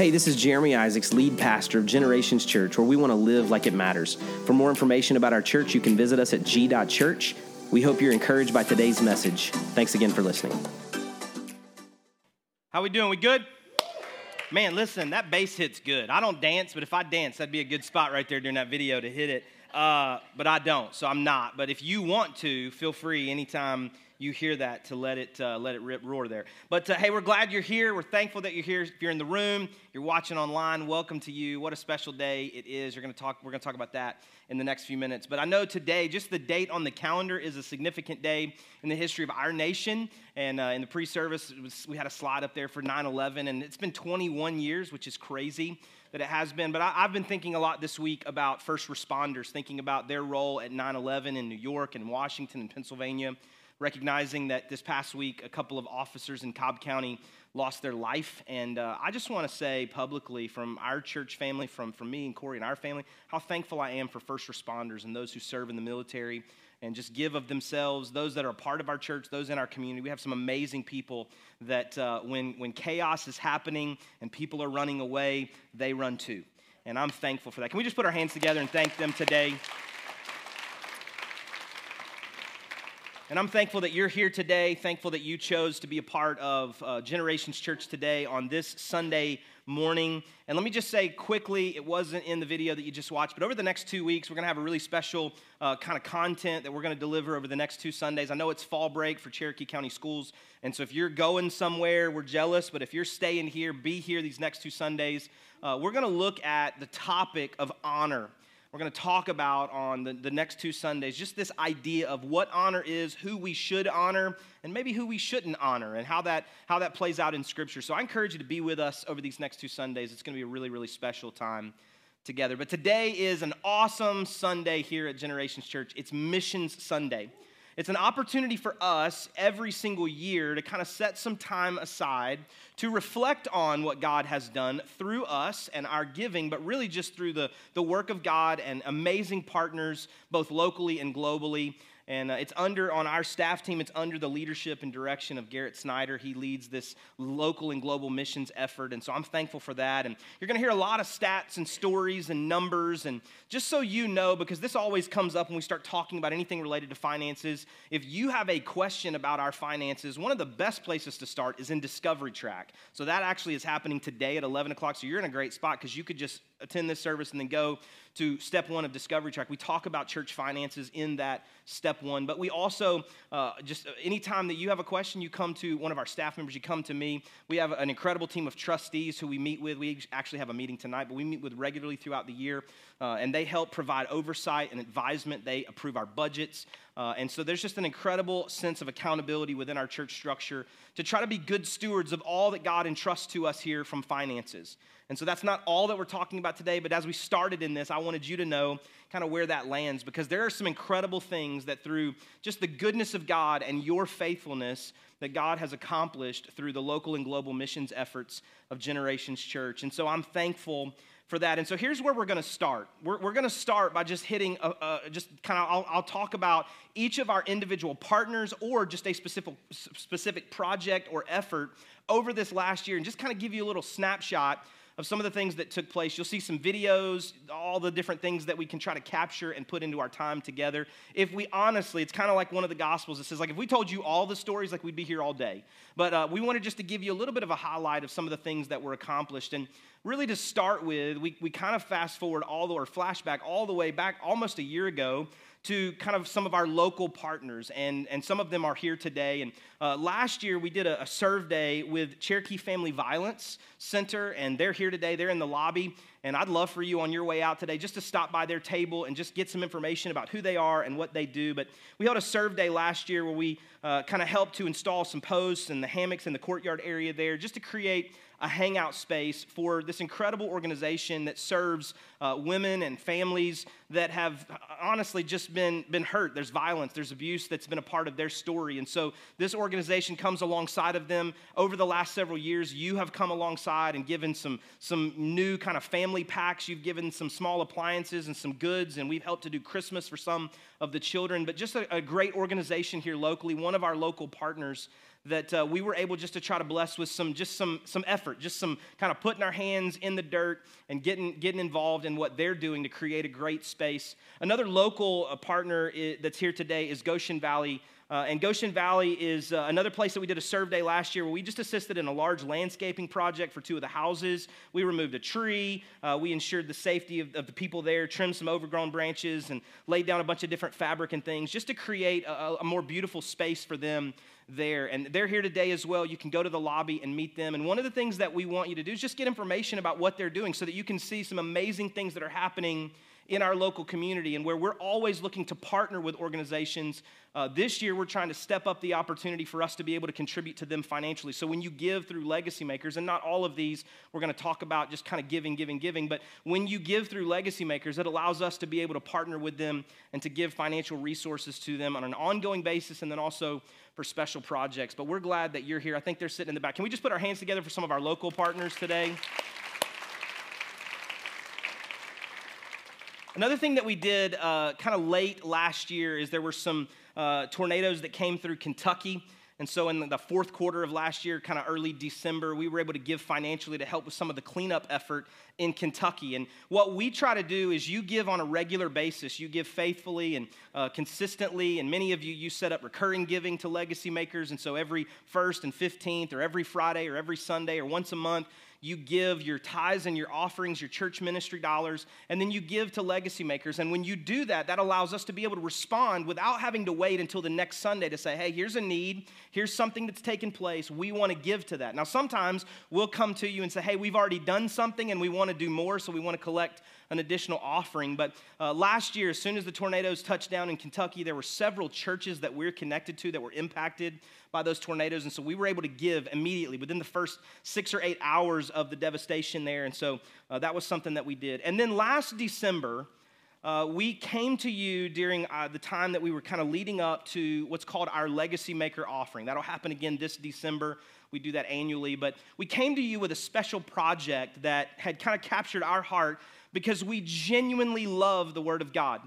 Hey, this is Jeremy Isaacs, lead pastor of Generations Church, where we want to live like it matters. For more information about our church, you can visit us at g.church. We hope you're encouraged by today's message. Thanks again for listening. How we doing? We good? Man, listen, that bass hit's good. I don't dance, but if I dance, that'd be a good spot right there during that video to hit it. Uh, but I don't, so I'm not. But if you want to, feel free anytime you hear that to let it uh, let it rip roar there. But uh, hey, we're glad you're here. We're thankful that you're here. If you're in the room, you're watching online, welcome to you. What a special day it is. You're to talk. We're going to talk about that in the next few minutes. But I know today, just the date on the calendar is a significant day in the history of our nation. And uh, in the pre-service, was, we had a slide up there for 9/11, and it's been 21 years, which is crazy that it has been. But I, have been thinking a lot this week about first responders, thinking about their role at 9 11 in New York and Washington and Pennsylvania recognizing that this past week a couple of officers in Cobb County lost their life. And uh, I just want to say publicly from our church family, from, from me and Corey and our family, how thankful I am for first responders and those who serve in the military and just give of themselves, those that are part of our church, those in our community. We have some amazing people that uh, when, when chaos is happening and people are running away, they run too. And I'm thankful for that. Can we just put our hands together and thank them today? And I'm thankful that you're here today, thankful that you chose to be a part of uh, Generations Church today on this Sunday morning. And let me just say quickly, it wasn't in the video that you just watched, but over the next two weeks, we're going to have a really special uh, kind of content that we're going to deliver over the next two Sundays. I know it's fall break for Cherokee County Schools, and so if you're going somewhere, we're jealous, but if you're staying here, be here these next two Sundays. Uh, we're going to look at the topic of honor we're going to talk about on the, the next two Sundays just this idea of what honor is, who we should honor, and maybe who we shouldn't honor, and how that, how that plays out in Scripture. So I encourage you to be with us over these next two Sundays. It's going to be a really, really special time together. But today is an awesome Sunday here at Generations Church. It's Missions Sunday. It's an opportunity for us every single year to kind of set some time aside to reflect on what God has done through us and our giving, but really just through the, the work of God and amazing partners, both locally and globally. And uh, it's under, on our staff team, it's under the leadership and direction of Garrett Snyder. He leads this local and global missions effort. And so I'm thankful for that. And you're going to hear a lot of stats and stories and numbers. And just so you know, because this always comes up when we start talking about anything related to finances, if you have a question about our finances, one of the best places to start is in Discovery Track. So that actually is happening today at 11 o'clock. So you're in a great spot because you could just attend this service and then go to step one of Discovery Track. We talk about church finances in that step one, but we also, uh, just anytime that you have a question, you come to one of our staff members, you come to me. We have an incredible team of trustees who we meet with. We actually have a meeting tonight, but we meet with regularly throughout the year, uh, and they help provide oversight and advisement. They approve our budgets. Uh, and so there's just an incredible sense of accountability within our church structure to try to be good stewards of all that God entrusts to us here from finances. And so that's not all that we're talking about today, but as we started in this, I wanted you to know kind of where that lands because there are some incredible things that through just the goodness of God and your faithfulness that God has accomplished through the local and global missions efforts of Generations Church. And so I'm thankful for that. And so here's where we're going to start. We're, we're going to start by just hitting, a, a, just kind of, I'll, I'll, talk about each of our individual partners or just a specific, specific project or effort over this last year and just kind of give you a little snapshot of some of the things that took place. You'll see some videos, all the different things that we can try to capture and put into our time together. If we honestly, it's kind of like one of the Gospels. It says, like, if we told you all the stories, like, we'd be here all day. But uh, we wanted just to give you a little bit of a highlight of some of the things that were accomplished. And really, to start with, we, we kind of fast forward all the, or flashback all the way back almost a year ago to kind of some of our local partners, and, and some of them are here today. And uh, last year, we did a, a serve day with Cherokee Family Violence Center, and they're here today. They're in the lobby, and I'd love for you on your way out today just to stop by their table and just get some information about who they are and what they do. But we held a serve day last year where we uh, kind of helped to install some posts and the hammocks in the courtyard area there just to create a hangout space for this incredible organization that serves uh, women and families that have honestly just been, been hurt. There's violence, there's abuse that's been a part of their story. And so this organization comes alongside of them. Over the last several years, you have come alongside and given some, some new kind of family packs. You've given some small appliances and some goods, and we've helped to do Christmas for some of the children. But just a, a great organization here locally, one of our local partners that uh, we were able just to try to bless with some just some some effort just some kind of putting our hands in the dirt and getting getting involved in what they're doing to create a great space. Another local uh, partner that's here today is goshen valley uh, and Goshen Valley is uh, another place that we did a serve day last year where we just assisted in a large landscaping project for two of the houses. We removed a tree, uh, we ensured the safety of, of, the people there, trimmed some overgrown branches, and laid down a bunch of different fabric and things just to create a, a more beautiful space for them there. And they're here today as well. You can go to the lobby and meet them. And one of the things that we want you to do is just get information about what they're doing so that you can see some amazing things that are happening in our local community and where we're always looking to partner with organizations. Uh, this year, we're trying to step up the opportunity for us to be able to contribute to them financially. So, when you give through Legacy Makers, and not all of these we're going to talk about just kind of giving, giving, giving, but when you give through Legacy Makers, it allows us to be able to partner with them and to give financial resources to them on an ongoing basis and then also for special projects. But we're glad that you're here. I think they're sitting in the back. Can we just put our hands together for some of our local partners today? Another thing that we did uh, kind of late last year is there were some uh, tornadoes that came through Kentucky. And so, in the fourth quarter of last year, kind of early December, we were able to give financially to help with some of the cleanup effort in Kentucky. And what we try to do is you give on a regular basis. You give faithfully and uh, consistently. And many of you, you set up recurring giving to legacy makers. And so, every first and 15th, or every Friday, or every Sunday, or once a month, you give your tithes and your offerings, your church ministry dollars, and then you give to legacy makers. And when you do that, that allows us to be able to respond without having to wait until the next Sunday to say, hey, here's a need, here's something that's taken place. We want to give to that. Now, sometimes we'll come to you and say, hey, we've already done something and we want to do more, so we want to collect an additional offering. But uh, last year, as soon as the tornadoes touched down in Kentucky, there were several churches that we're connected to that were impacted by those tornadoes. And so we were able to give immediately within the first six or eight hours of the devastation there. And so uh, that was something that we did. And then last December, uh, we came to you during uh, the time that we were kind of leading up to what's called our Legacy Maker offering. That'll happen again this December. We do that annually. But we came to you with a special project that had kind of captured our heart because we genuinely love the Word of God.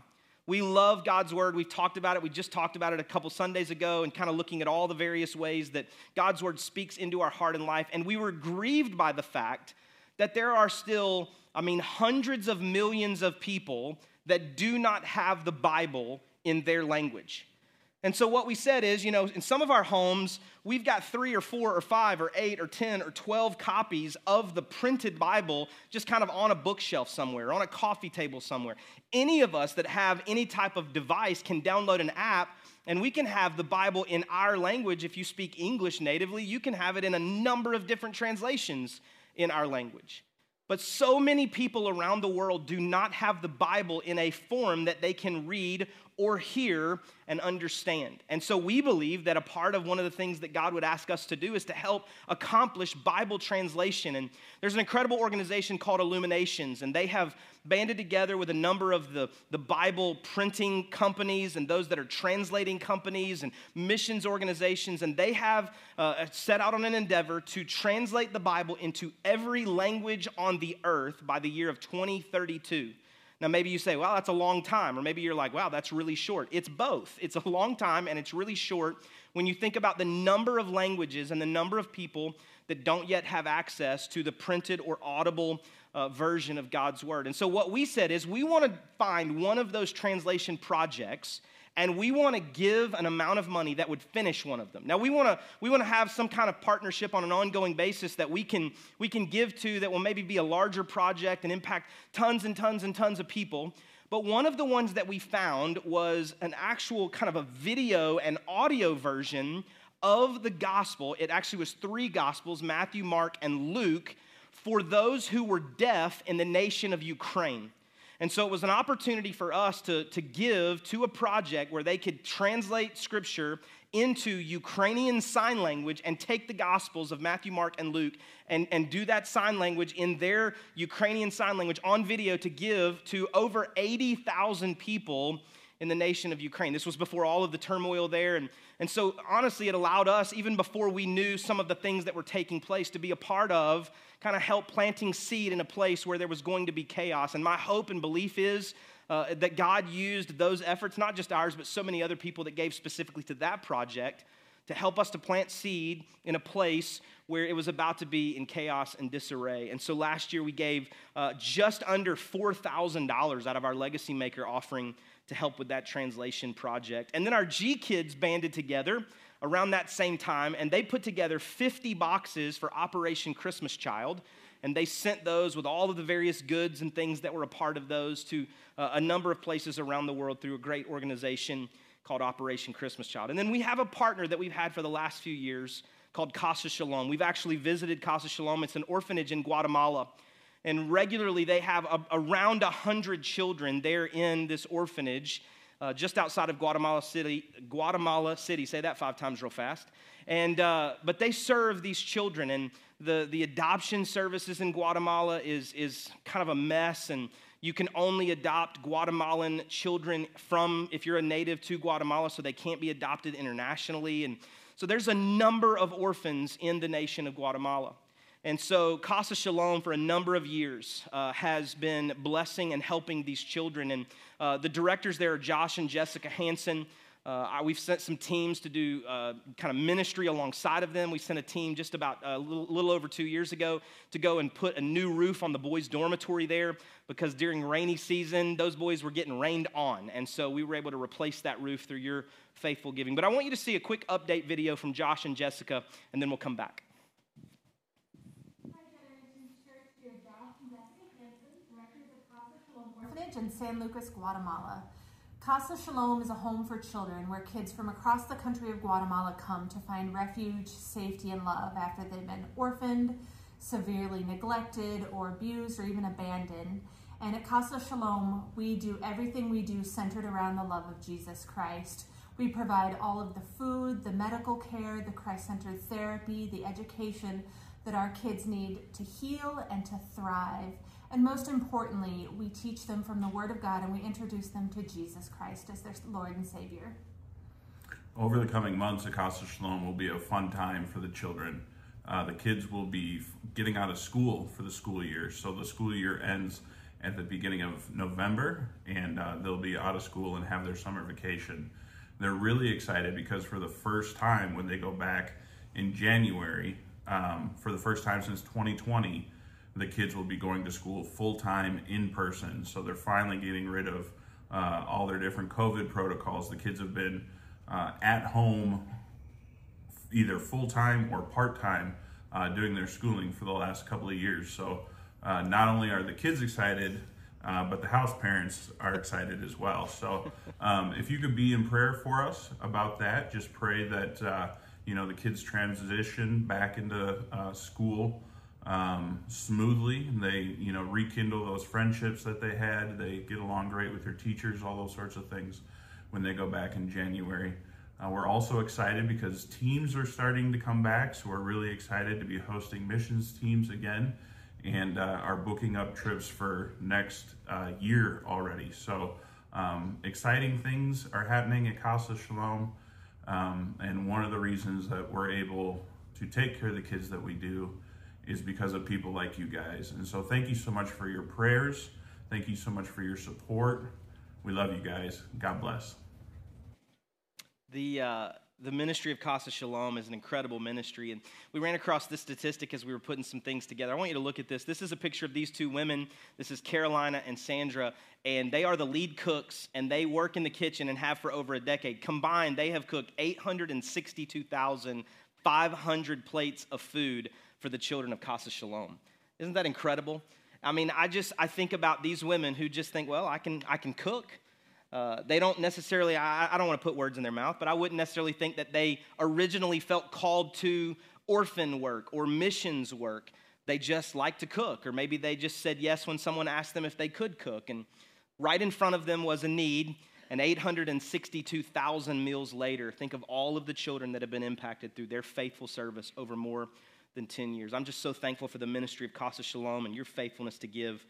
We love God's Word. We've talked about it. We just talked about it a couple Sundays ago and kind of looking at all the various ways that God's Word speaks into our heart and life. And we were grieved by the fact that there are still, I mean, hundreds of millions of people that do not have the Bible in their language. And so, what we said is, you know, in some of our homes, we've got three or four or five or eight or 10 or 12 copies of the printed Bible just kind of on a bookshelf somewhere, or on a coffee table somewhere. Any of us that have any type of device can download an app and we can have the Bible in our language. If you speak English natively, you can have it in a number of different translations in our language. But so many people around the world do not have the Bible in a form that they can read or hear and understand. And so we believe that a part of one of the things that God would ask us to do is to help accomplish Bible translation. And there's an incredible organization called Illuminations, and they have banded together with a number of the, the Bible printing companies and those that are translating companies and missions organizations. And they have uh, set out on an endeavor to translate the Bible into every language on the earth by the year of 2032. Now, maybe you say, well, that's a long time. Or maybe you're like, wow, that's really short. It's both. It's a long time and it's really short when you think about the number of languages and the number of people that don't yet have access to the printed or audible uh, version of God's word. And so, what we said is we want to find one of those translation projects and we want to give an amount of money that would finish one of them. Now we want to we want to have some kind of partnership on an ongoing basis that we can we can give to that will maybe be a larger project and impact tons and tons and tons of people. But one of the ones that we found was an actual kind of a video and audio version of the gospel. It actually was three gospels Matthew, Mark, and Luke for those who were deaf in the nation of Ukraine. And so it was an opportunity for us to, to give to a project where they could translate scripture into Ukrainian Sign Language and take the Gospels of Matthew, Mark, and Luke and, and do that sign language in their Ukrainian Sign Language on video to give to over 80,000 people in the nation of Ukraine. This was before all of the turmoil there. And, and so, honestly, it allowed us, even before we knew some of the things that were taking place, to be a part of kind of help planting seed in a place where there was going to be chaos. And my hope and belief is uh, that God used those efforts, not just ours, but so many other people that gave specifically to that project, to help us to plant seed in a place where it was about to be in chaos and disarray. And so last year we gave uh, just under $4,000 out of our Legacy Maker offering to help with that translation project. And then our G Kids banded together around that same time, and they put together 50 boxes for Operation Christmas Child. And they sent those with all of the various goods and things that were a part of those to uh, a number of places around the world through a great organization called Operation Christmas Child. And then we have a partner that we've had for the last few years called Casa Shalom. We've actually visited Casa Shalom, it's an orphanage in Guatemala. And regularly they have a, around 100 children there in this orphanage. Uh, just outside of Guatemala City, Guatemala City. Say that five times real fast. And uh, but they serve these children, and the the adoption services in Guatemala is is kind of a mess. And you can only adopt Guatemalan children from, if you're a native to Guatemala, so they can't be adopted internationally. And so there's a number of orphans in the nation of Guatemala. And so Casa Shalom, for a number of years, uh, has been blessing and helping these children. And uh, the directors there are Josh and Jessica Hanson. Uh, we've sent some teams to do uh, kind of ministry alongside of them. We sent a team just about a little, little, over two years ago to go and put a new roof on the boys' dormitory there because during rainy season, those boys were getting rained on. And so we were able to replace that roof through your faithful giving. But I want you to see a quick update video from Josh and Jessica, and then we'll come back. Orphanage in San Lucas, Guatemala. Casa Shalom is a home for children where kids from across the country of Guatemala come to find refuge, safety, and love after they've been orphaned, severely neglected, or abused, or even abandoned. And at Casa Shalom, we do everything we do centered around the love of Jesus Christ. We provide all of the food, the medical care, the Christ centered therapy, the education that our kids need to heal and to thrive. And most importantly, we teach them from the Word of God and we introduce them to Jesus Christ as their Lord and Savior. Over the coming months, Casa Shalom will be a fun time for the children. Uh, the kids will be getting out of school for the school year. So the school year ends at the beginning of November, and uh, they'll be out of school and have their summer vacation. They're really excited because for the first time, when they go back in January, um, for the first time since 2020, the kids will be going to school full time in person. So they're finally getting rid of uh, all their different COVID protocols. The kids have been uh, at home either full time or part time uh, doing their schooling for the last couple of years. So uh, not only are the kids excited, uh, but the house parents are excited as well. So um, if you could be in prayer for us about that, just pray that uh, you know the kids transition back into school um, smoothly. And they, you know, rekindle those friendships that they had. They get along great with their teachers, all those sorts of things when they go back in January. Uh, we're also excited because teams are starting to come back, so we're really excited to be hosting missions teams again and uh, are booking up trips for next uh, year already. So, um, exciting things are happening at Casa Shalom. Um, and one of the reasons that we're able to take care of the kids that we do is because of people like you guys. And so thank you so much for your prayers. Thank you so much for your support. We love you guys. God bless. The, uh, the ministry of Casa Shalom is an incredible ministry. And we ran across this statistic as we were putting some things together. I want you to look at this. This is a picture of these two women. This is Carolina and Sandra. And they are the lead cooks, and they work in the kitchen and have for over a decade. Combined, they have cooked 862,500 plates of food for the children of Casa Shalom. Isn't that incredible? I mean, I just I think about these women who just think, well, I can I can cook. Uh, they don't necessarily, I, I don't want to put words in their mouth, but I wouldn't necessarily think that they originally felt called to orphan work or missions work. They just like to cook, or maybe they just said yes when someone asked them if they could cook. And right in front of them was a need, and 862,000 meals later, think of all of the children that have been impacted through their faithful service over more than 10 years. I'm just so thankful for the ministry of Casa Shalom and your faithfulness to give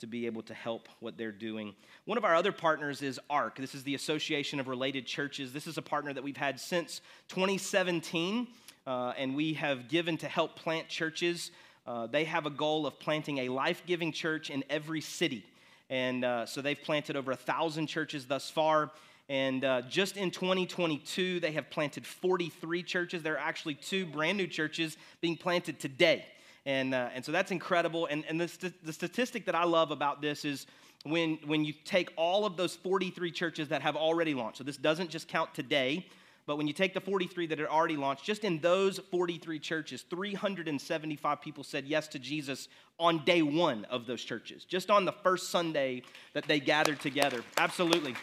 to be able to help what they're doing. One of our other partners is ARC. This is the Association of Related Churches. This is a partner that we've had since 2017, uh, and we have given to help plant churches. Uh, they have a goal of planting a life giving church in every city. And uh, so they've planted over a thousand churches thus far. And uh, just in 2022, they have planted 43 churches. There are actually two brand new churches being planted today. And, uh, and so that's incredible. And, and the, st- the statistic that I love about this is when, when you take all of those 43 churches that have already launched, so this doesn't just count today, but when you take the 43 that had already launched, just in those 43 churches, 375 people said yes to Jesus on day one of those churches, just on the first Sunday that they gathered together. Absolutely.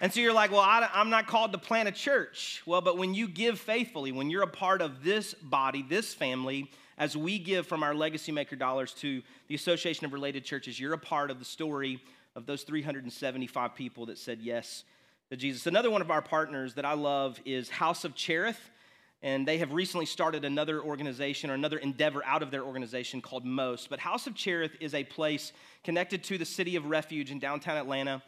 And so you're like, well, I, am not called to plant a church. Well, but when you give faithfully, when you're a part of this body, this family, as we give from our Legacy Maker dollars to the Association of Related Churches, you're a part of the story of those 375 people that said yes to Jesus. Another one of our partners that I love is House of Cherith. And they have recently started another organization or another endeavor out of their organization called Most. But House of Cherith is a place connected to the City of Refuge in downtown Atlanta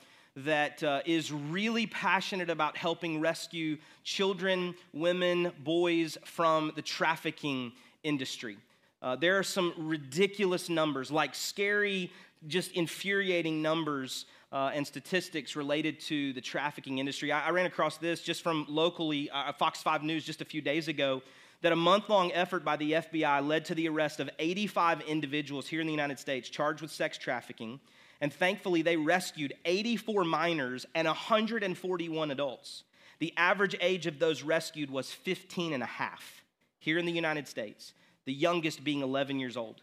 that uh, is really passionate about helping rescue children, women, boys from the trafficking industry. Uh, there are some ridiculous numbers, like scary, just infuriating numbers uh, and statistics related to the trafficking industry. I, I ran across this just from locally, uh, Fox 5 News, just a few days ago, that a month long effort by the FBI led to the arrest of 85 individuals here in the United States charged with sex trafficking. And thankfully, they rescued 84 minors and 141 adults. The average age of those rescued was 15 and a half here in the United States, the youngest being 11 years old.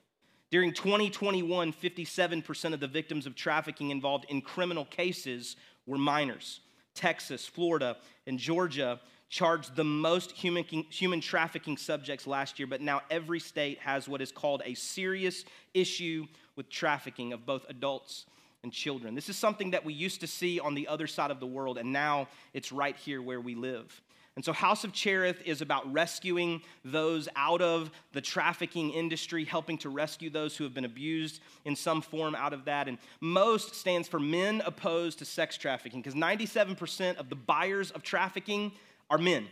During 2021, 57% of the victims of trafficking involved in criminal cases were minors. Texas, Florida, and Georgia charged the most human, human trafficking subjects last year, but now every state has what is called a serious issue with trafficking of both adults and children. This is something that we used to see on the other side of the world, and now it's right here where we live. And so, House of Cherith is about rescuing those out of the trafficking industry, helping to rescue those who have been abused in some form out of that. And most stands for men opposed to sex trafficking, because 97% of the buyers of trafficking are men.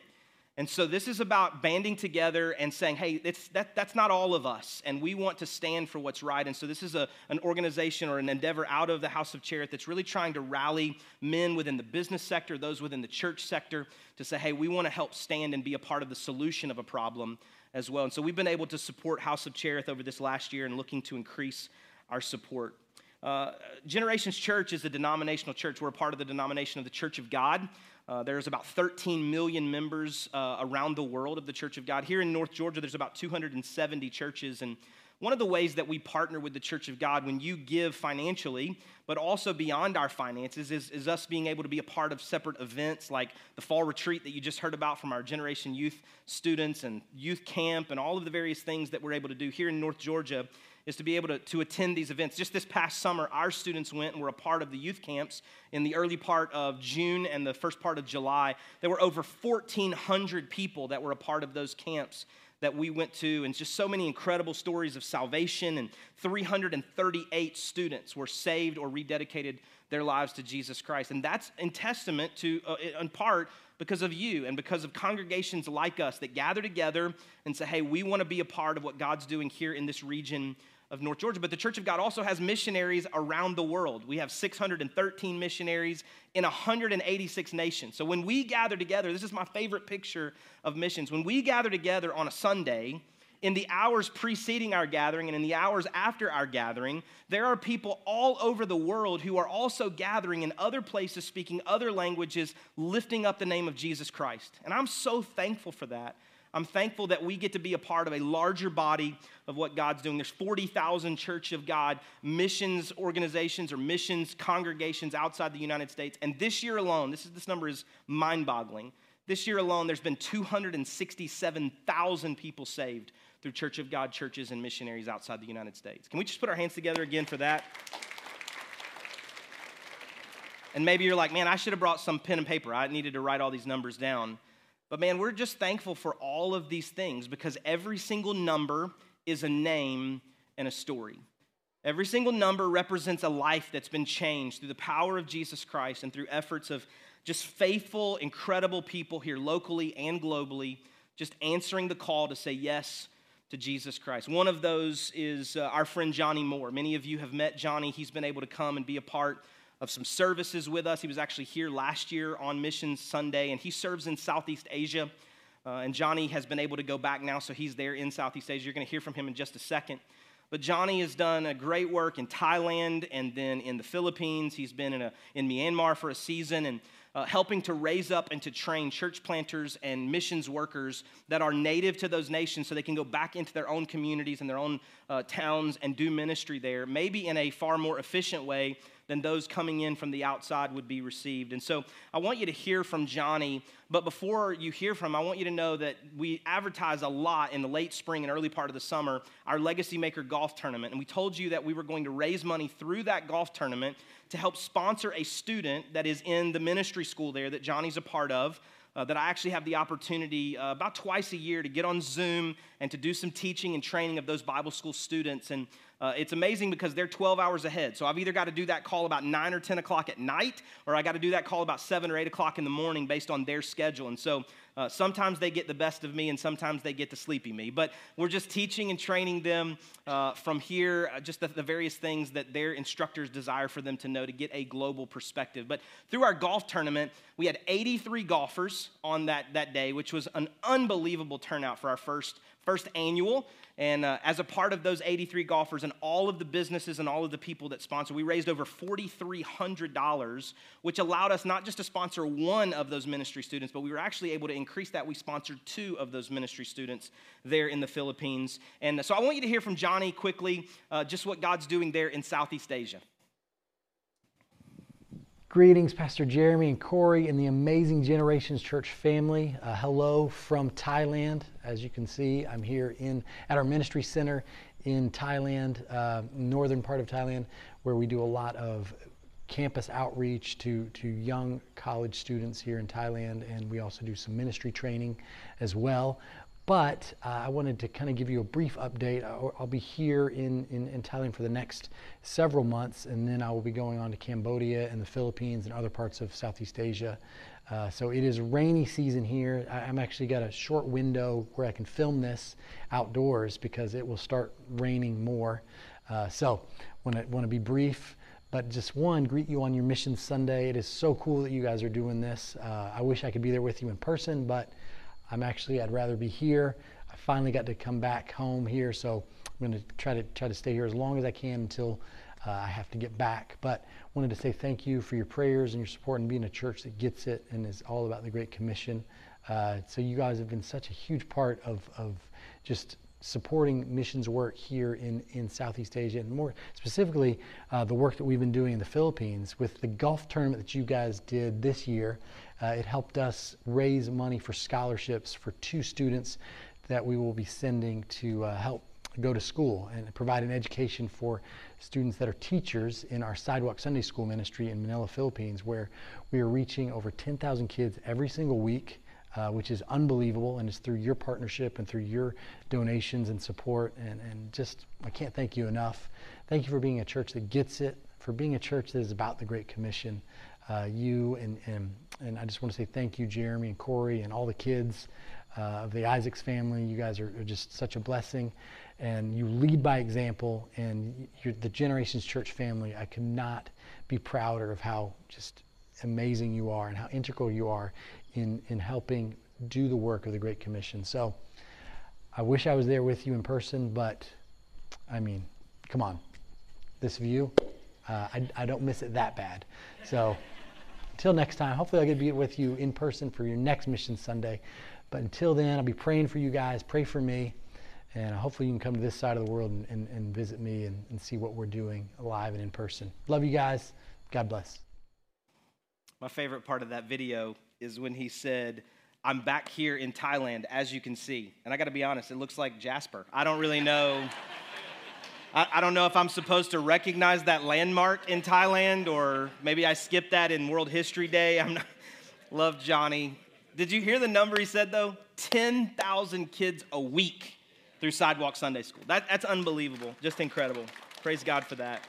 And so this is about banding together and saying, hey, that, that's not all of us, and we want to stand for what's right. And so this is a, an organization or an endeavor out of the House of Cherith that's really trying to rally men within the business sector, those within the church sector, to say, hey, we want to help stand and be a part of the solution of a problem as well. And so we've been able to support House of Cherith over this last year and looking to increase our support. Uh, Generations Church is a denominational church. We're a part of the denomination of the Church of God. Uh, there's about 13 million members uh, around the world of the Church of God. Here in North Georgia, there's about 270 churches. And one of the ways that we partner with the Church of God when you give financially, but also beyond our finances, is, is us being able to be a part of separate events like the fall retreat that you just heard about from our Generation Youth students and youth camp and all of the various things that we're able to do here in North Georgia is to be able to, to attend these events. Just this past summer, our students went and were a part of the youth camps in the early part of June and the first part of July. There were over 1,400 people that were a part of those camps that we went to, and just so many incredible stories of salvation. And 338 students were saved or rededicated their lives to Jesus Christ. And that's in testament to, uh, in part, because of you and because of congregations like us that gather together and say, hey, we want to be a part of what God's doing here in this region of North Georgia. But the Church of God also has missionaries around the world. We have 613 missionaries in 186 nations. So when we gather together, this is my favorite picture of missions. When we gather together on a Sunday, in the hours preceding our gathering and in the hours after our gathering, there are people all over the world who are also gathering in other places, speaking other languages, lifting up the name of Jesus Christ. And I'm so thankful for that I'm thankful that we get to be a part of a larger body of what God's doing. There's 40,000 Church of God missions organizations or missions congregations outside the United States. And this year alone, this, is, this number is mind boggling. This year alone, there's been 267,000 people saved through Church of God churches and missionaries outside the United States. Can we just put our hands together again for that? And maybe you're like, man, I should have brought some pen and paper. I needed to write all these numbers down. But man, we're just thankful for all of these things because every single number is a name and a story. Every single number represents a life that's been changed through the power of Jesus Christ and through efforts of just faithful, incredible people here locally and globally, just answering the call to say yes to Jesus Christ. One of those is uh, our friend Johnny Moore. Many of you have met Johnny. He's been able to come and be a part of some services with us. He was actually here last year on Mission Sunday, and he serves in Southeast Asia. Uh, and Johnny has been able to go back now, so he's there in Southeast Asia. You're going to hear from him in just a second. But Johnny has done a great work in Thailand and then in the Philippines. He's been in, a, in Myanmar for a season and uh, helping to raise up and to train church planters and missions workers that are native to those nations so they can go back into their own communities and their own uh, towns and do ministry there, maybe in a far more efficient way than those coming in from the outside would be received. And so I want you to hear from Johnny, but before you hear from him, I want you to know that we advertise a lot in the late spring and early part of the summer our Legacy Maker Golf Tournament. And we told you that we were going to raise money through that golf tournament to help sponsor a student that is in the ministry school there that Johnny's a part of uh, that I actually have the opportunity uh, about twice a year to get on Zoom and to do some teaching and training of those Bible school students. And uh, it's amazing because they're 12 hours ahead. So I've either got to do that call about 9 or 10 o'clock at night, or I got to do that call about 7 or 8 o'clock in the morning based on their schedule. And so uh, sometimes they get the best of me, and sometimes they get the sleepy me. But we're just teaching and training them uh, from here, uh, just the, the, various things that their instructors desire for them to know to get a global perspective. But through our golf tournament, we had 83 golfers on that, that day, which was an unbelievable turnout for our first, first annual. And uh, as a part of those 83 golfers and all of the businesses and all of the people that sponsor, we raised over $4,300, which allowed us not just to sponsor one of those ministry students, but we were actually able to increase that. We sponsored two of those ministry students there in the Philippines. And so I want you to hear from Johnny quickly uh, just what God's doing there in Southeast Asia. Greetings, Pastor Jeremy and Corey and the amazing Generations Church family. Uh, hello from Thailand. As you can see, I'm here in at our ministry center in Thailand, uh, northern part of Thailand, where we do a lot of campus outreach to, to young college students here in Thailand, and we also do some ministry training as well. But uh, I wanted to kind of give you a brief update. I'll, I'll be here in, in, in, Thailand for the next several months, and then I will be going on to Cambodia and the Philippines and other parts of Southeast Asia. Uh, so it is rainy season here. I, am actually got a short window where I can film this outdoors because it will start raining more. Uh, so want to want to be brief. But just one, greet you on your Mission Sunday. It is so cool that you guys are doing this. Uh, I wish I could be there with you in person, but I'm actually, I'd rather be here. I finally got to come back home here, so I'm going to try to try to stay here as long as I can until uh, I have to get back. But wanted to say thank you for your prayers and your support and being a church that gets it and is all about the Great Commission. Uh, so you guys have been such a huge part of, of just supporting missions work here in, in Southeast Asia and more specifically uh, the work that we've been doing in the Philippines with the golf tournament that you guys did this year. Uh, it helped us raise money for scholarships for two students that we will be sending to uh, help go to school and provide an education for students that are teachers in our Sidewalk Sunday School ministry in Manila, Philippines, where we are reaching over 10,000 kids every single week uh, which is unbelievable. And it's through your partnership and through your donations and support. And, and just, I can't thank you enough. Thank you for being a church that gets it, for being a church that is about the Great Commission. Uh, you and, and, and I just want to say thank you, Jeremy and Corey, and all the kids uh, of the Isaacs family. You guys are, are, just such a blessing. And you lead by example. And you're the Generations Church family, I could not be prouder of how just amazing you are and how integral you are in, in helping do the work of the Great Commission. So I wish I was there with you in person, but I mean, come on. This view, uh, I, I don't miss it that bad. So until next time, hopefully I'll get to be with you in person for your next Mission Sunday. But until then, I'll be praying for you guys. Pray for me. And hopefully you can come to this side of the world and, and, and visit me and, and see what we're doing live and in person. Love you guys. God bless. My favorite part of that video is when he said, I'm back here in Thailand, as you can see. And I got to be honest, it looks like Jasper. I don't really know. I, I, don't know if I'm supposed to recognize that landmark in Thailand or maybe I skipped that in World History Day. I'm not, love Johnny. Did you hear the number he said though? 10,000 kids a week through Sidewalk Sunday School. That, that's unbelievable, just incredible. Praise God for that.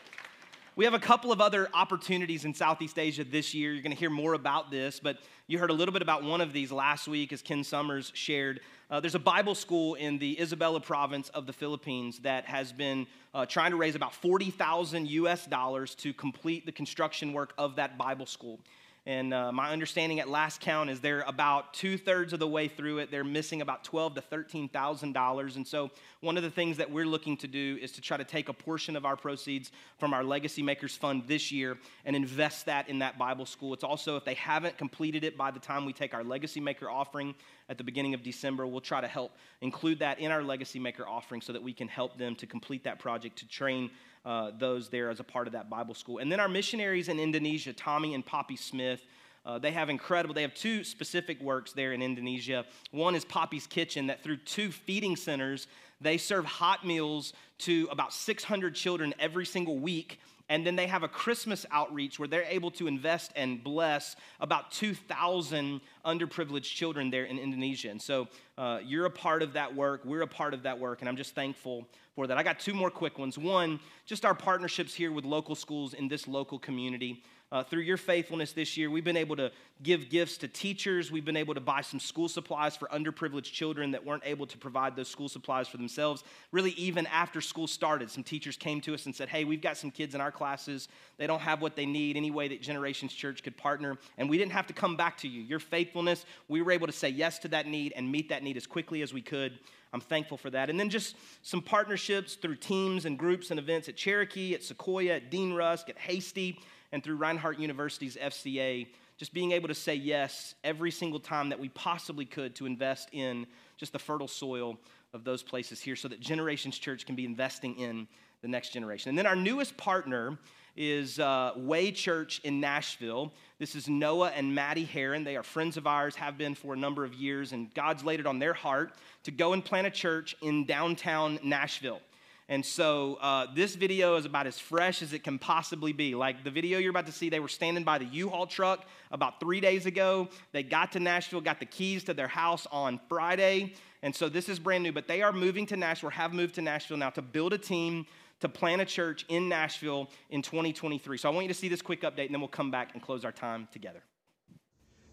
We have a couple of other opportunities in Southeast Asia this year. You're going to hear more about this, but you heard a little bit about one of these last week as Ken Summers shared. Uh, there's a Bible school in the Isabela province of the Philippines that has been uh, trying to raise about 40,000 US dollars to complete the construction work of that Bible school. And uh, my understanding at last count is they're about two thirds of the way through it. They're missing about twelve to thirteen thousand dollars. And so, one of the things that we're looking to do is to try to take a portion of our proceeds from our Legacy Makers Fund this year and invest that in that Bible school. It's also if they haven't completed it by the time we take our Legacy Maker offering at the beginning of December, we'll try to help include that in our Legacy Maker offering so that we can help them to complete that project to train uh, those there as a part of that Bible school. And then our missionaries in Indonesia, Tommy and Poppy Smith, uh, they have incredible, they have two specific works there in Indonesia. One is Poppy's Kitchen, that through two feeding centers, they serve hot meals to about 600 children every single week. And then they have a Christmas outreach where they're able to invest and bless about 2,000 underprivileged children there in Indonesia. And so uh, you're a part of that work. We're a part of that work. And I'm just thankful for that. I got two more quick ones. One, just our partnerships here with local schools in this local community. Uh, through your faithfulness this year, we've been able to give gifts to teachers. We've been able to buy some school supplies for underprivileged children that weren't able to provide those school supplies for themselves. Really, even after school started, some teachers came to us and said, Hey, we've got some kids in our classes. They don't have what they need. Any way that Generations Church could partner. And we didn't have to come back to you. Your faithfulness, we were able to say yes to that need and meet that need as quickly as we could. I'm thankful for that. And then just some partnerships through teams and groups and events at Cherokee, at Sequoyah, at Dean Rusk, at Hasty and through Reinhardt University's FCA, just being able to say yes every single time that we possibly could to invest in just the fertile soil of those places here so that Generations Church can be investing in the next generation. And then our newest partner is uh, Way Church in Nashville. This is Noah and Maddie Heron. They are friends of ours, have been for a number of years, and God's laid it on their heart to go and plant a church in downtown Nashville. And so uh, this video is about as fresh as it can possibly be. Like the video you're about to see, they were standing by the U-Haul truck about three days ago. They got to Nashville, got the keys to their house on Friday. And so this is brand new, but they are moving to Nashville, have moved to Nashville now to build a team to plant a church in Nashville in 2023. So I want you to see this quick update, and then we'll come back and close our time together.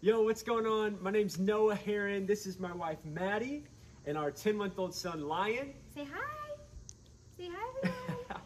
Yo, what's going on? My name's Noah Heron. This is my wife, Maddie, and our 10 month old son, Lion. Say hi. Say hi,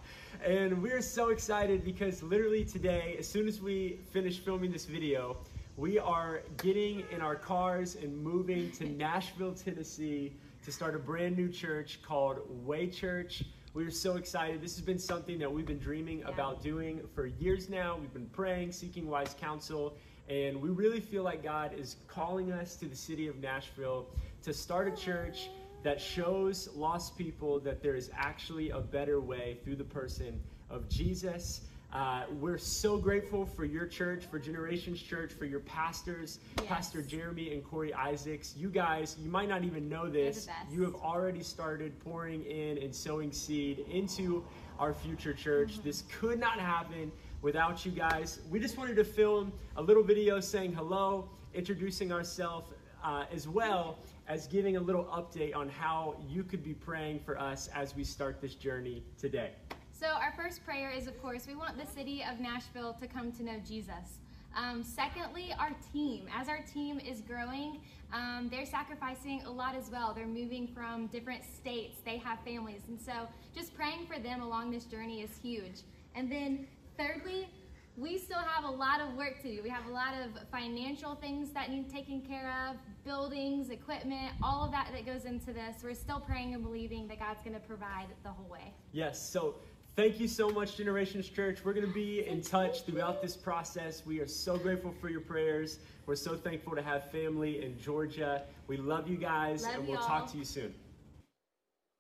and we're so excited because literally today, as soon as we finish filming this video, we are getting in our cars and moving to Nashville, Tennessee to start a brand new church called Way Church. We are so excited. This has been something that we've been dreaming yeah. about doing for years now. We've been praying, seeking wise counsel, and we really feel like God is calling us to the city of Nashville to start a church that shows lost people that there is actually a better way through the person of Jesus. Uh, we're so grateful for your church, for Generations Church, for your pastors, yes. Pastor Jeremy and Corey Isaacs. You guys, you might not even know this. You have already started pouring in and sowing seed into our future church. Mm-hmm. This could not happen without you guys. We just wanted to film a little video saying hello, introducing ourselves uh, as well as giving a little update on how you could be praying for us as we start this journey today. So, our first prayer is, of course, we want the city of Nashville to come to know Jesus. Um, secondly, our team. As our team is growing, um, they're sacrificing a lot as well. They're moving from different states, they have families. And so, just praying for them along this journey is huge. And then, thirdly, we still have a lot of work to do. We have a lot of financial things that need taken care of, buildings, equipment, all of that that goes into this. We're still praying and believing that God's going to provide the whole way. Yes. So thank you so much, Generations Church. We're going to be in touch throughout this process. We are so grateful for your prayers. We're so thankful to have family in Georgia. We love you guys, love and we'll y'all. talk to you soon.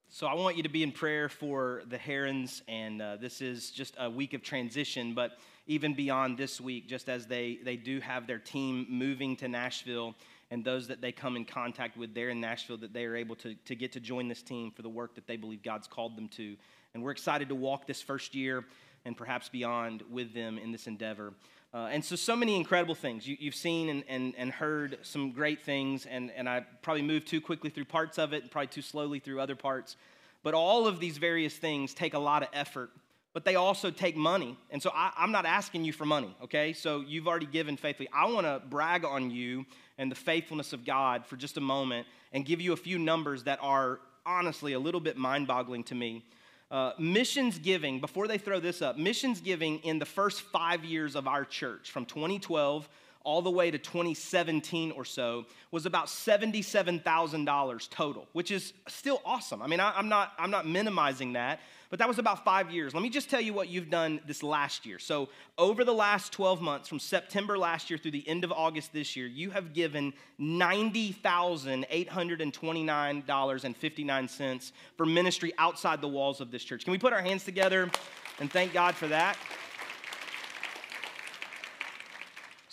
So I want you to be in prayer for the Herons, and uh, this is just a week of transition, but even beyond this week, just as they, they do have their team moving to Nashville and those that they come in contact with there in Nashville, that they are able to, to get to join this team for the work that they believe God's called them to. And we're excited to walk this first year and perhaps beyond with them in this endeavor. Uh, and so, so many incredible things. You, have seen and, and, and heard some great things, and, and I probably moved too quickly through parts of it and probably too slowly through other parts. But all of these various things take a lot of effort but they also take money. And so I, am not asking you for money, okay? So you've already given faithfully. I want to brag on you and the faithfulness of God for just a moment and give you a few numbers that are honestly a little bit mind boggling to me. Uh, missions giving, before they throw this up, missions giving in the first five years of our church, from 2012 all the way to 2017 or so was about $77,000 total, which is still awesome. I mean, I, am not, I'm not minimizing that, but that was about five years. Let me just tell you what you've done this last year. So, over the last 12 months, from September last year through the end of August this year, you have given $90,829.59 for ministry outside the walls of this church. Can we put our hands together and thank God for that?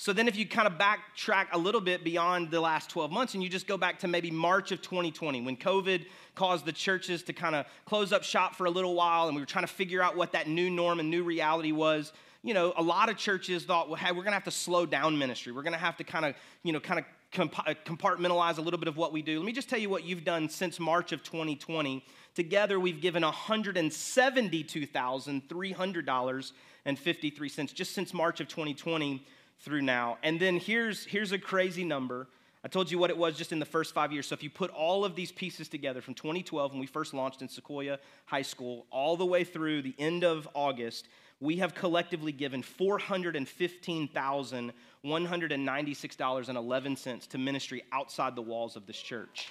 So then, if you kind of backtrack a little bit beyond the last 12 months and you just go back to maybe March of 2020 when COVID caused the churches to kind of close up shop for a little while and we were trying to figure out what that new norm and new reality was. You know, a lot of churches thought, well, hey, we're going to have to slow down ministry. We're going to have to kind of, you know, kind of uh, compartmentalize a little bit of what we do. Let me just tell you what you've done since March of 2020. Together, we've given $172,300.53 just since March of 2020 through now. And then here's, here's a crazy number. I told you what it was just in the first five years. So if you put all of these pieces together from 2012, when we first launched in Sequoyah High School, all the way through the end of August, we have collectively given $415,196.11 to ministry outside the walls of this church.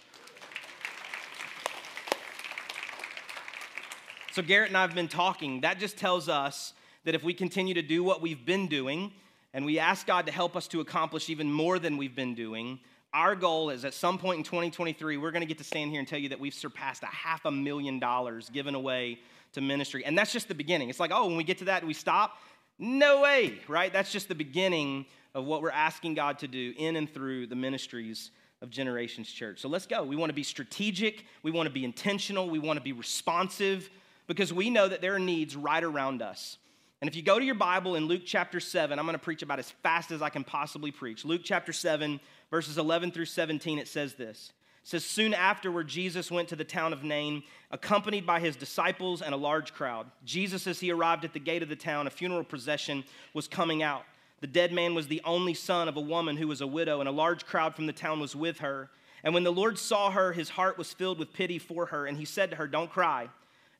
So, Garrett and I have been talking. That just tells us that if we continue to do what we've been doing, and we ask God to help us to accomplish even more than we've been doing. Our goal is at some point in 2023, we're going to get to stand here and tell you that we've surpassed a half a million dollars given away to ministry. And that's just the beginning. It's like, oh, when we get to that, we stop? No way, right? That's just the beginning of what we're asking God to do in and through the ministries of Generations Church. So let's go. We want to be strategic, we want to be intentional, we want to be responsive because we know that there are needs right around us. And if you go to your Bible in Luke chapter 7, I'm going to preach about as fast as I can possibly preach. Luke chapter 7, verses 11 through 17, it says this. It says, Soon afterward, Jesus went to the town of Nain, accompanied by his disciples and a large crowd. Jesus, as he arrived at the gate of the town, a funeral procession was coming out. The dead man was the only son of a woman who was a widow, and a large crowd from the town was with her. And when the Lord saw her, his heart was filled with pity for her, and he said to her, Don't cry.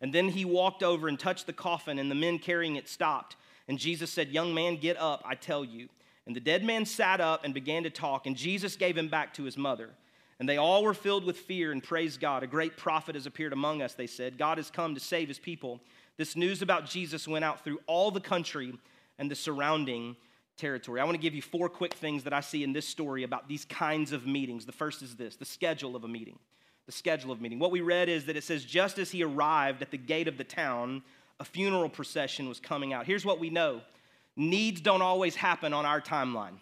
And then he walked over and touched the coffin, and the men carrying it stopped. And Jesus said, Young man, get up, I tell you. And the dead man sat up and began to talk, and Jesus gave him back to his mother. And they all were filled with fear and praised God. A great prophet has appeared among us, they said. God has come to save his people. This news about Jesus went out through all the country and the surrounding territory. I want to give you four quick things that I see in this story about these kinds of meetings. The first is this the schedule of a meeting the schedule of meeting. What we read is that it says, just as he arrived at the gate of the town, a funeral procession was coming out. Here's what we know needs don't always happen on our timeline.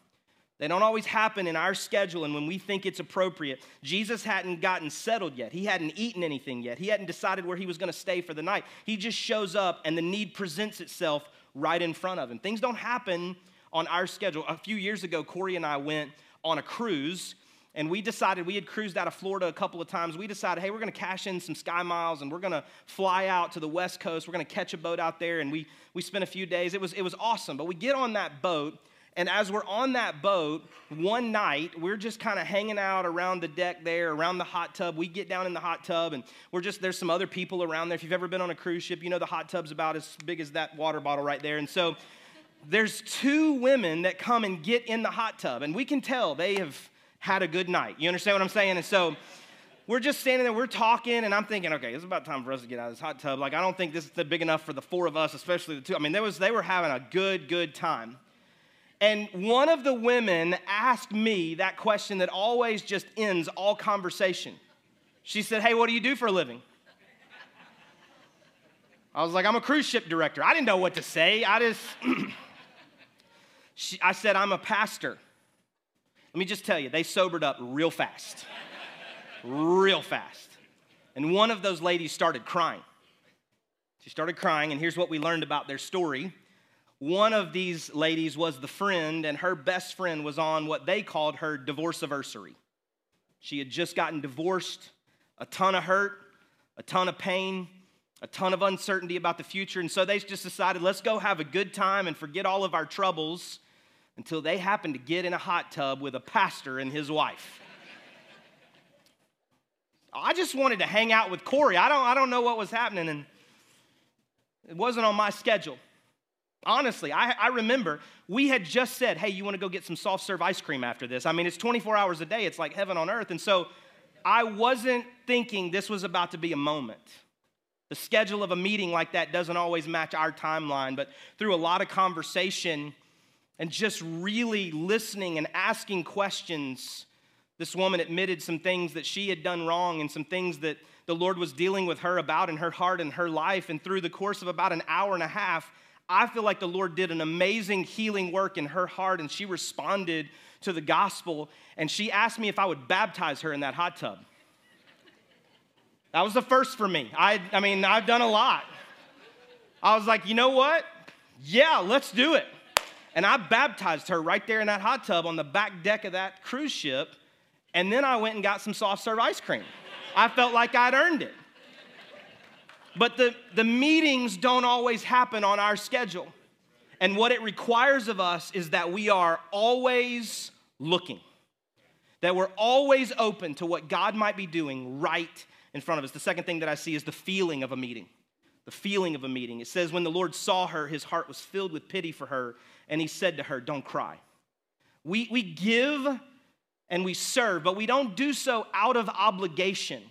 They don't always happen in our schedule and when we think it's appropriate. Jesus hadn't gotten settled yet. He hadn't eaten anything yet. He hadn't decided where he was going to stay for the night. He just shows up and the need presents itself right in front of him. Things don't happen on our schedule. A few years ago, Corey and I went on a cruise and we decided, we had cruised out of Florida a couple of times. We decided, hey, we're going to cash in some Sky Miles and we're going to fly out to the West Coast. We're going to catch a boat out there. And we, we spent a few days. It was, it was awesome. But we get on that boat. And as we're on that boat, one night, we're just kind of hanging out around the deck there, around the hot tub. We get down in the hot tub, and we're just, there's some other people around there. If you've ever been on a cruise ship, you know the hot tub's about as big as that water bottle right there. And so there's two women that come and get in the hot tub, and we can tell they have had a good night. You understand what I'm saying? And so we're just standing there, we're talking, and I'm thinking, okay, it's about time for us to get out of this hot tub. Like, I don't think this is big enough for the four of us, especially the two. I mean, there was, they were having a good, good time. And one of the women asked me that question that always just ends all conversation. She said, Hey, what do you do for a living? I was like, I'm a cruise ship director. I didn't know what to say. I just, she, I said, I'm a pastor. Let me just tell you, they sobered up real fast. real fast. And one of those ladies started crying. She started crying, and here's what we learned about their story. One of these ladies was the friend, and her best friend was on what they called her divorce anniversary. She had just gotten divorced, a ton of hurt, a ton of pain, a ton of uncertainty about the future. And so they just decided, let's go have a good time and forget all of our troubles until they happened to get in a hot tub with a pastor and his wife. I just wanted to hang out with Corey. I don't, I don't know what was happening, and it wasn't on my schedule. Honestly, I, I remember we had just said, hey, you want to go get some soft serve ice cream after this? I mean, it's 24 hours a day, it's like heaven on earth. And so I wasn't thinking this was about to be a moment. The schedule of a meeting like that doesn't always match our timeline, but through a lot of conversation and just really listening and asking questions, this woman admitted some things that she had done wrong and some things that the Lord was dealing with her about in her heart and her life. And through the course of about an hour and a half, I feel like the Lord did an amazing healing work in her heart and she responded to the gospel. And she asked me if I would baptize her in that hot tub. That was the first for me. I, I mean, I've done a lot. I was like, you know what? Yeah, let's do it. And I baptized her right there in that hot tub on the back deck of that cruise ship. And then I went and got some soft serve ice cream. I felt like I'd earned it. But the, the meetings don't always happen on our schedule. And what it requires of us is that we are always looking, that we're always open to what God might be doing right in front of us. The second thing that I see is the feeling of a meeting. The feeling of a meeting. It says, When the Lord saw her, his heart was filled with pity for her, and he said to her, Don't cry. We, we give and we serve, but we don't do so out of obligation.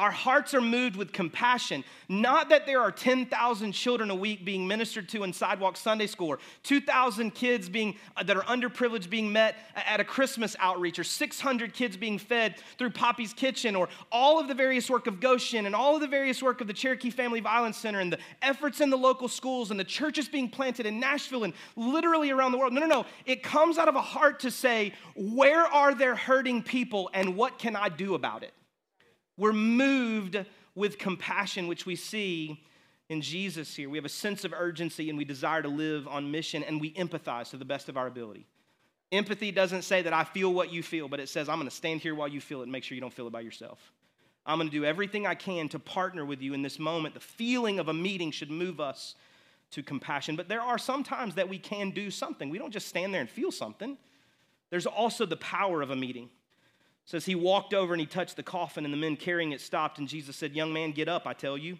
Our hearts are moved with compassion. Not that there are 10,000 children a week being ministered to in Sidewalk Sunday School, or 2,000 kids being, uh, that are underprivileged being met at a Christmas outreach, or 600 kids being fed through Poppy's Kitchen, or all of the various work of Goshen, and all of the various work of the Cherokee Family Violence Center, and the efforts in the local schools, and the churches being planted in Nashville and literally around the world. No, no, no. It comes out of a heart to say, where are there hurting people, and what can I do about it? We're moved with compassion, which we see in Jesus here. We have a sense of urgency and we desire to live on mission and we empathize to the best of our ability. Empathy doesn't say that I feel what you feel, but it says I'm going to stand here while you feel it and make sure you don't feel it by yourself. I'm going to do everything I can to partner with you in this moment. The feeling of a meeting should move us to compassion. But there are some times that we can do something. We don't just stand there and feel something. There's also the power of a meeting says he walked over and he touched the coffin, and the men carrying it stopped. And Jesus said, Young man, get up, I tell you.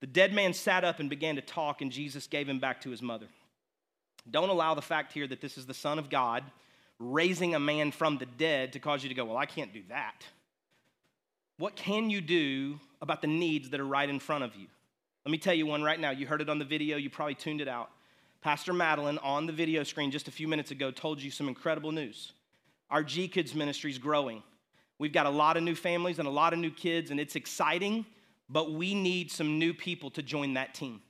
The dead man sat up and began to talk, and Jesus gave him back to his mother. Don't allow the fact here that this is the Son of God raising a man from the dead to cause you to go, Well, I can't do that. What can you do about the needs that are right in front of you? Let me tell you one right now. You heard it on the video, you probably tuned it out. Pastor Madeline on the video screen just a few minutes ago told you some incredible news. Our G Kids ministry is growing. We've got a lot of new families and a lot of new kids, and it's exciting, but we need some new people to join that team.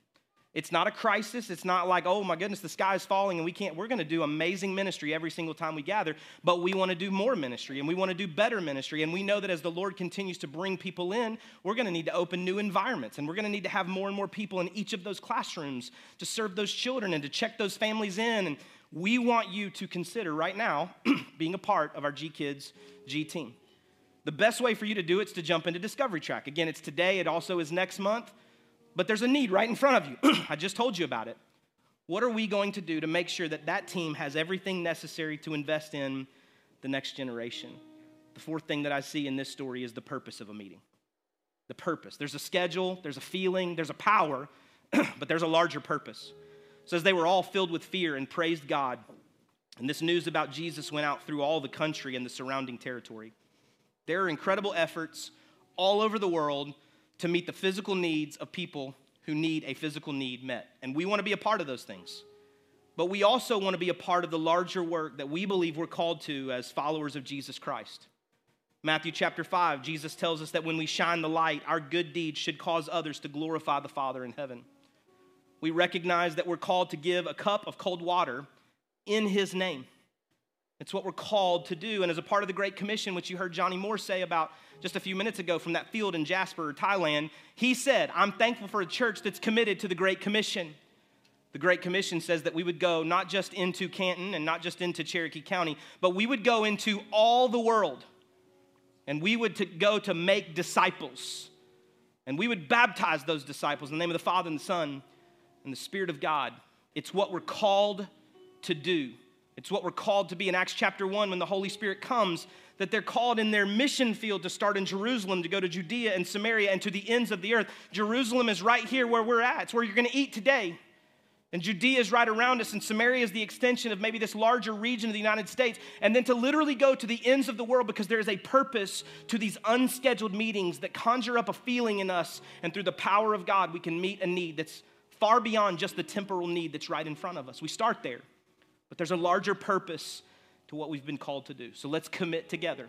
It's not a crisis. It's not like, oh my goodness, the sky is falling and we can't. We're going to do amazing ministry every single time we gather, but we want to do more ministry and we want to do better ministry. And we know that as the Lord continues to bring people in, we're going to need to open new environments and we're going to need to have more and more people in each of those classrooms to serve those children and to check those families in. And we want you to consider right now being a part of our G Kids G team. The best way for you to do it is to jump into Discovery Track. Again, it's today, it also is next month, but there's a need right in front of you. I just told you about it. What are we going to do to make sure that that team has everything necessary to invest in the next generation? The fourth thing that I see in this story is the purpose of a meeting. The purpose. There's a schedule, there's a feeling, there's a power, but there's a larger purpose says they were all filled with fear and praised God. And this news about Jesus went out through all the country and the surrounding territory. There are incredible efforts all over the world to meet the physical needs of people who need a physical need met. And we want to be a part of those things. But we also want to be a part of the larger work that we believe we're called to as followers of Jesus Christ. Matthew chapter 5, Jesus tells us that when we shine the light, our good deeds should cause others to glorify the Father in heaven we recognize that we're called to give a cup of cold water in His name. It's what we're called to do. And as a part of the Great Commission, which you heard Johnny Moore say about just a few minutes ago from that field in Jasper, Thailand, he said, I'm thankful for a church that's committed to the Great Commission. The Great Commission says that we would go not just into Canton and not just into Cherokee County, but we would go into all the world. And we would to go to make disciples And we would baptize those disciples in the name of the Father and the Son and the Spirit of God. It's what we're called to do. It's what we're called to be. In Acts chapter 1, when the Holy Spirit comes, that they're called in their mission field to start in Jerusalem, to go to Judea and Samaria and to the ends of the earth. Jerusalem is right here where we're at. It's where you're going to eat today. And Judea is right around us, and Samaria is the extension of maybe this larger region of the United States. And then to literally go to the ends of the world because there is a purpose to these unscheduled meetings that conjure up a feeling in us. And through the power of God, we can meet a need that's far beyond just the temporal need that's right in front of us. We start there, but there's a larger purpose to what we've been called to do. So let's commit together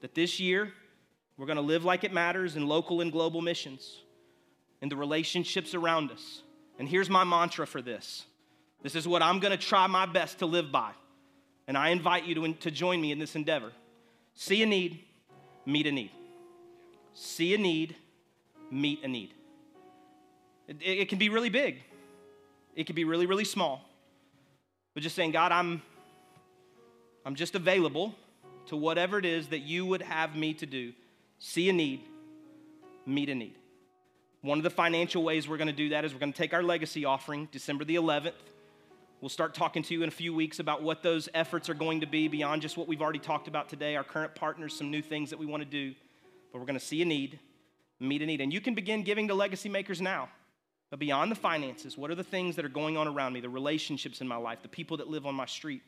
that this year we're going to live like it matters in local and global missions, in the relationships around us and here's my mantra for this this is what I'm going to try my best to live by. And I invite you to, to join me in this endeavor. See a need, meet a need. See a need, meet a need. It, it, can be really big, it can be really, really small. But just saying, God, I'm, I'm just available to whatever it is that you would have me to do. See a need, meet a need. One of the financial ways we're going to do that is we're going to take our legacy offering, December the 11th. We'll start talking to you in a few weeks about what those efforts are going to be beyond just what we've already talked about today, our current partners, some new things that we want to do. But we're going to see a need, meet a need. And you can begin giving to legacy makers now. But beyond the finances, what are the things that are going on around me, the relationships in my life, the people that live on my street,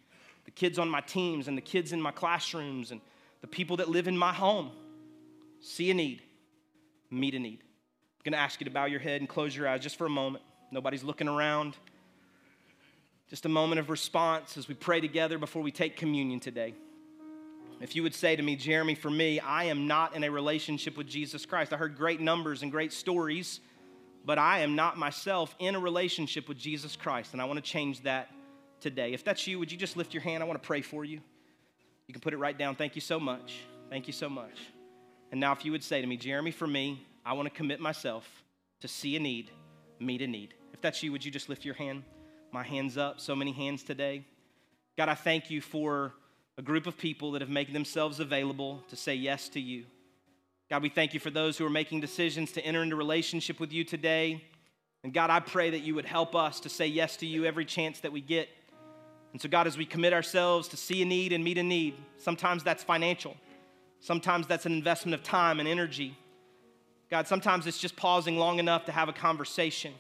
the kids on my teams, and the kids in my classrooms, and the people that live in my home? See a need, meet a need. I'm going to ask you to bow your head and close your eyes just for a moment. Nobody's looking around. Just a moment of response as we pray together before we take communion today. If you would say to me, Jeremy, for me, I am not in a relationship with Jesus Christ. I heard great numbers and great stories, but I am not myself in a relationship with Jesus Christ, and I want to change that today. If that's you, would you just lift your hand? I want to pray for you. You can put it right down. Thank you so much. Thank you so much. And now, if you would say to me, Jeremy, for me, I want to commit myself to see a need, meet a need. If that's you, would you just lift your hand? My hand's up. So many hands today. God, I thank you for a group of people that have made themselves available to say yes to you. God, we thank you for those who are making decisions to enter into relationship with you today. And God, I pray that you would help us to say yes to you every chance that we get. And so, God, as we commit ourselves to see a need and meet a need, sometimes that's financial, sometimes that's an investment of time and energy. God, sometimes it's just pausing long enough to have a conversation.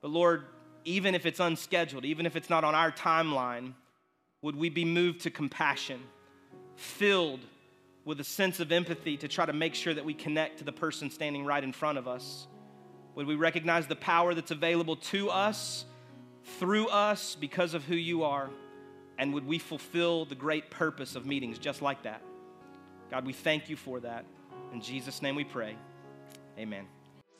But Lord, even if it's unscheduled, even if it's not on our timeline, would we be moved to compassion, filled with a sense of empathy to try to make sure that we connect to the person standing right in front of us? Would we recognize the power that's available to us, through us, because of who you are? And would we fulfill the great purpose of meetings just like that? God, we thank you for that. In Jesus' name we pray. Amen.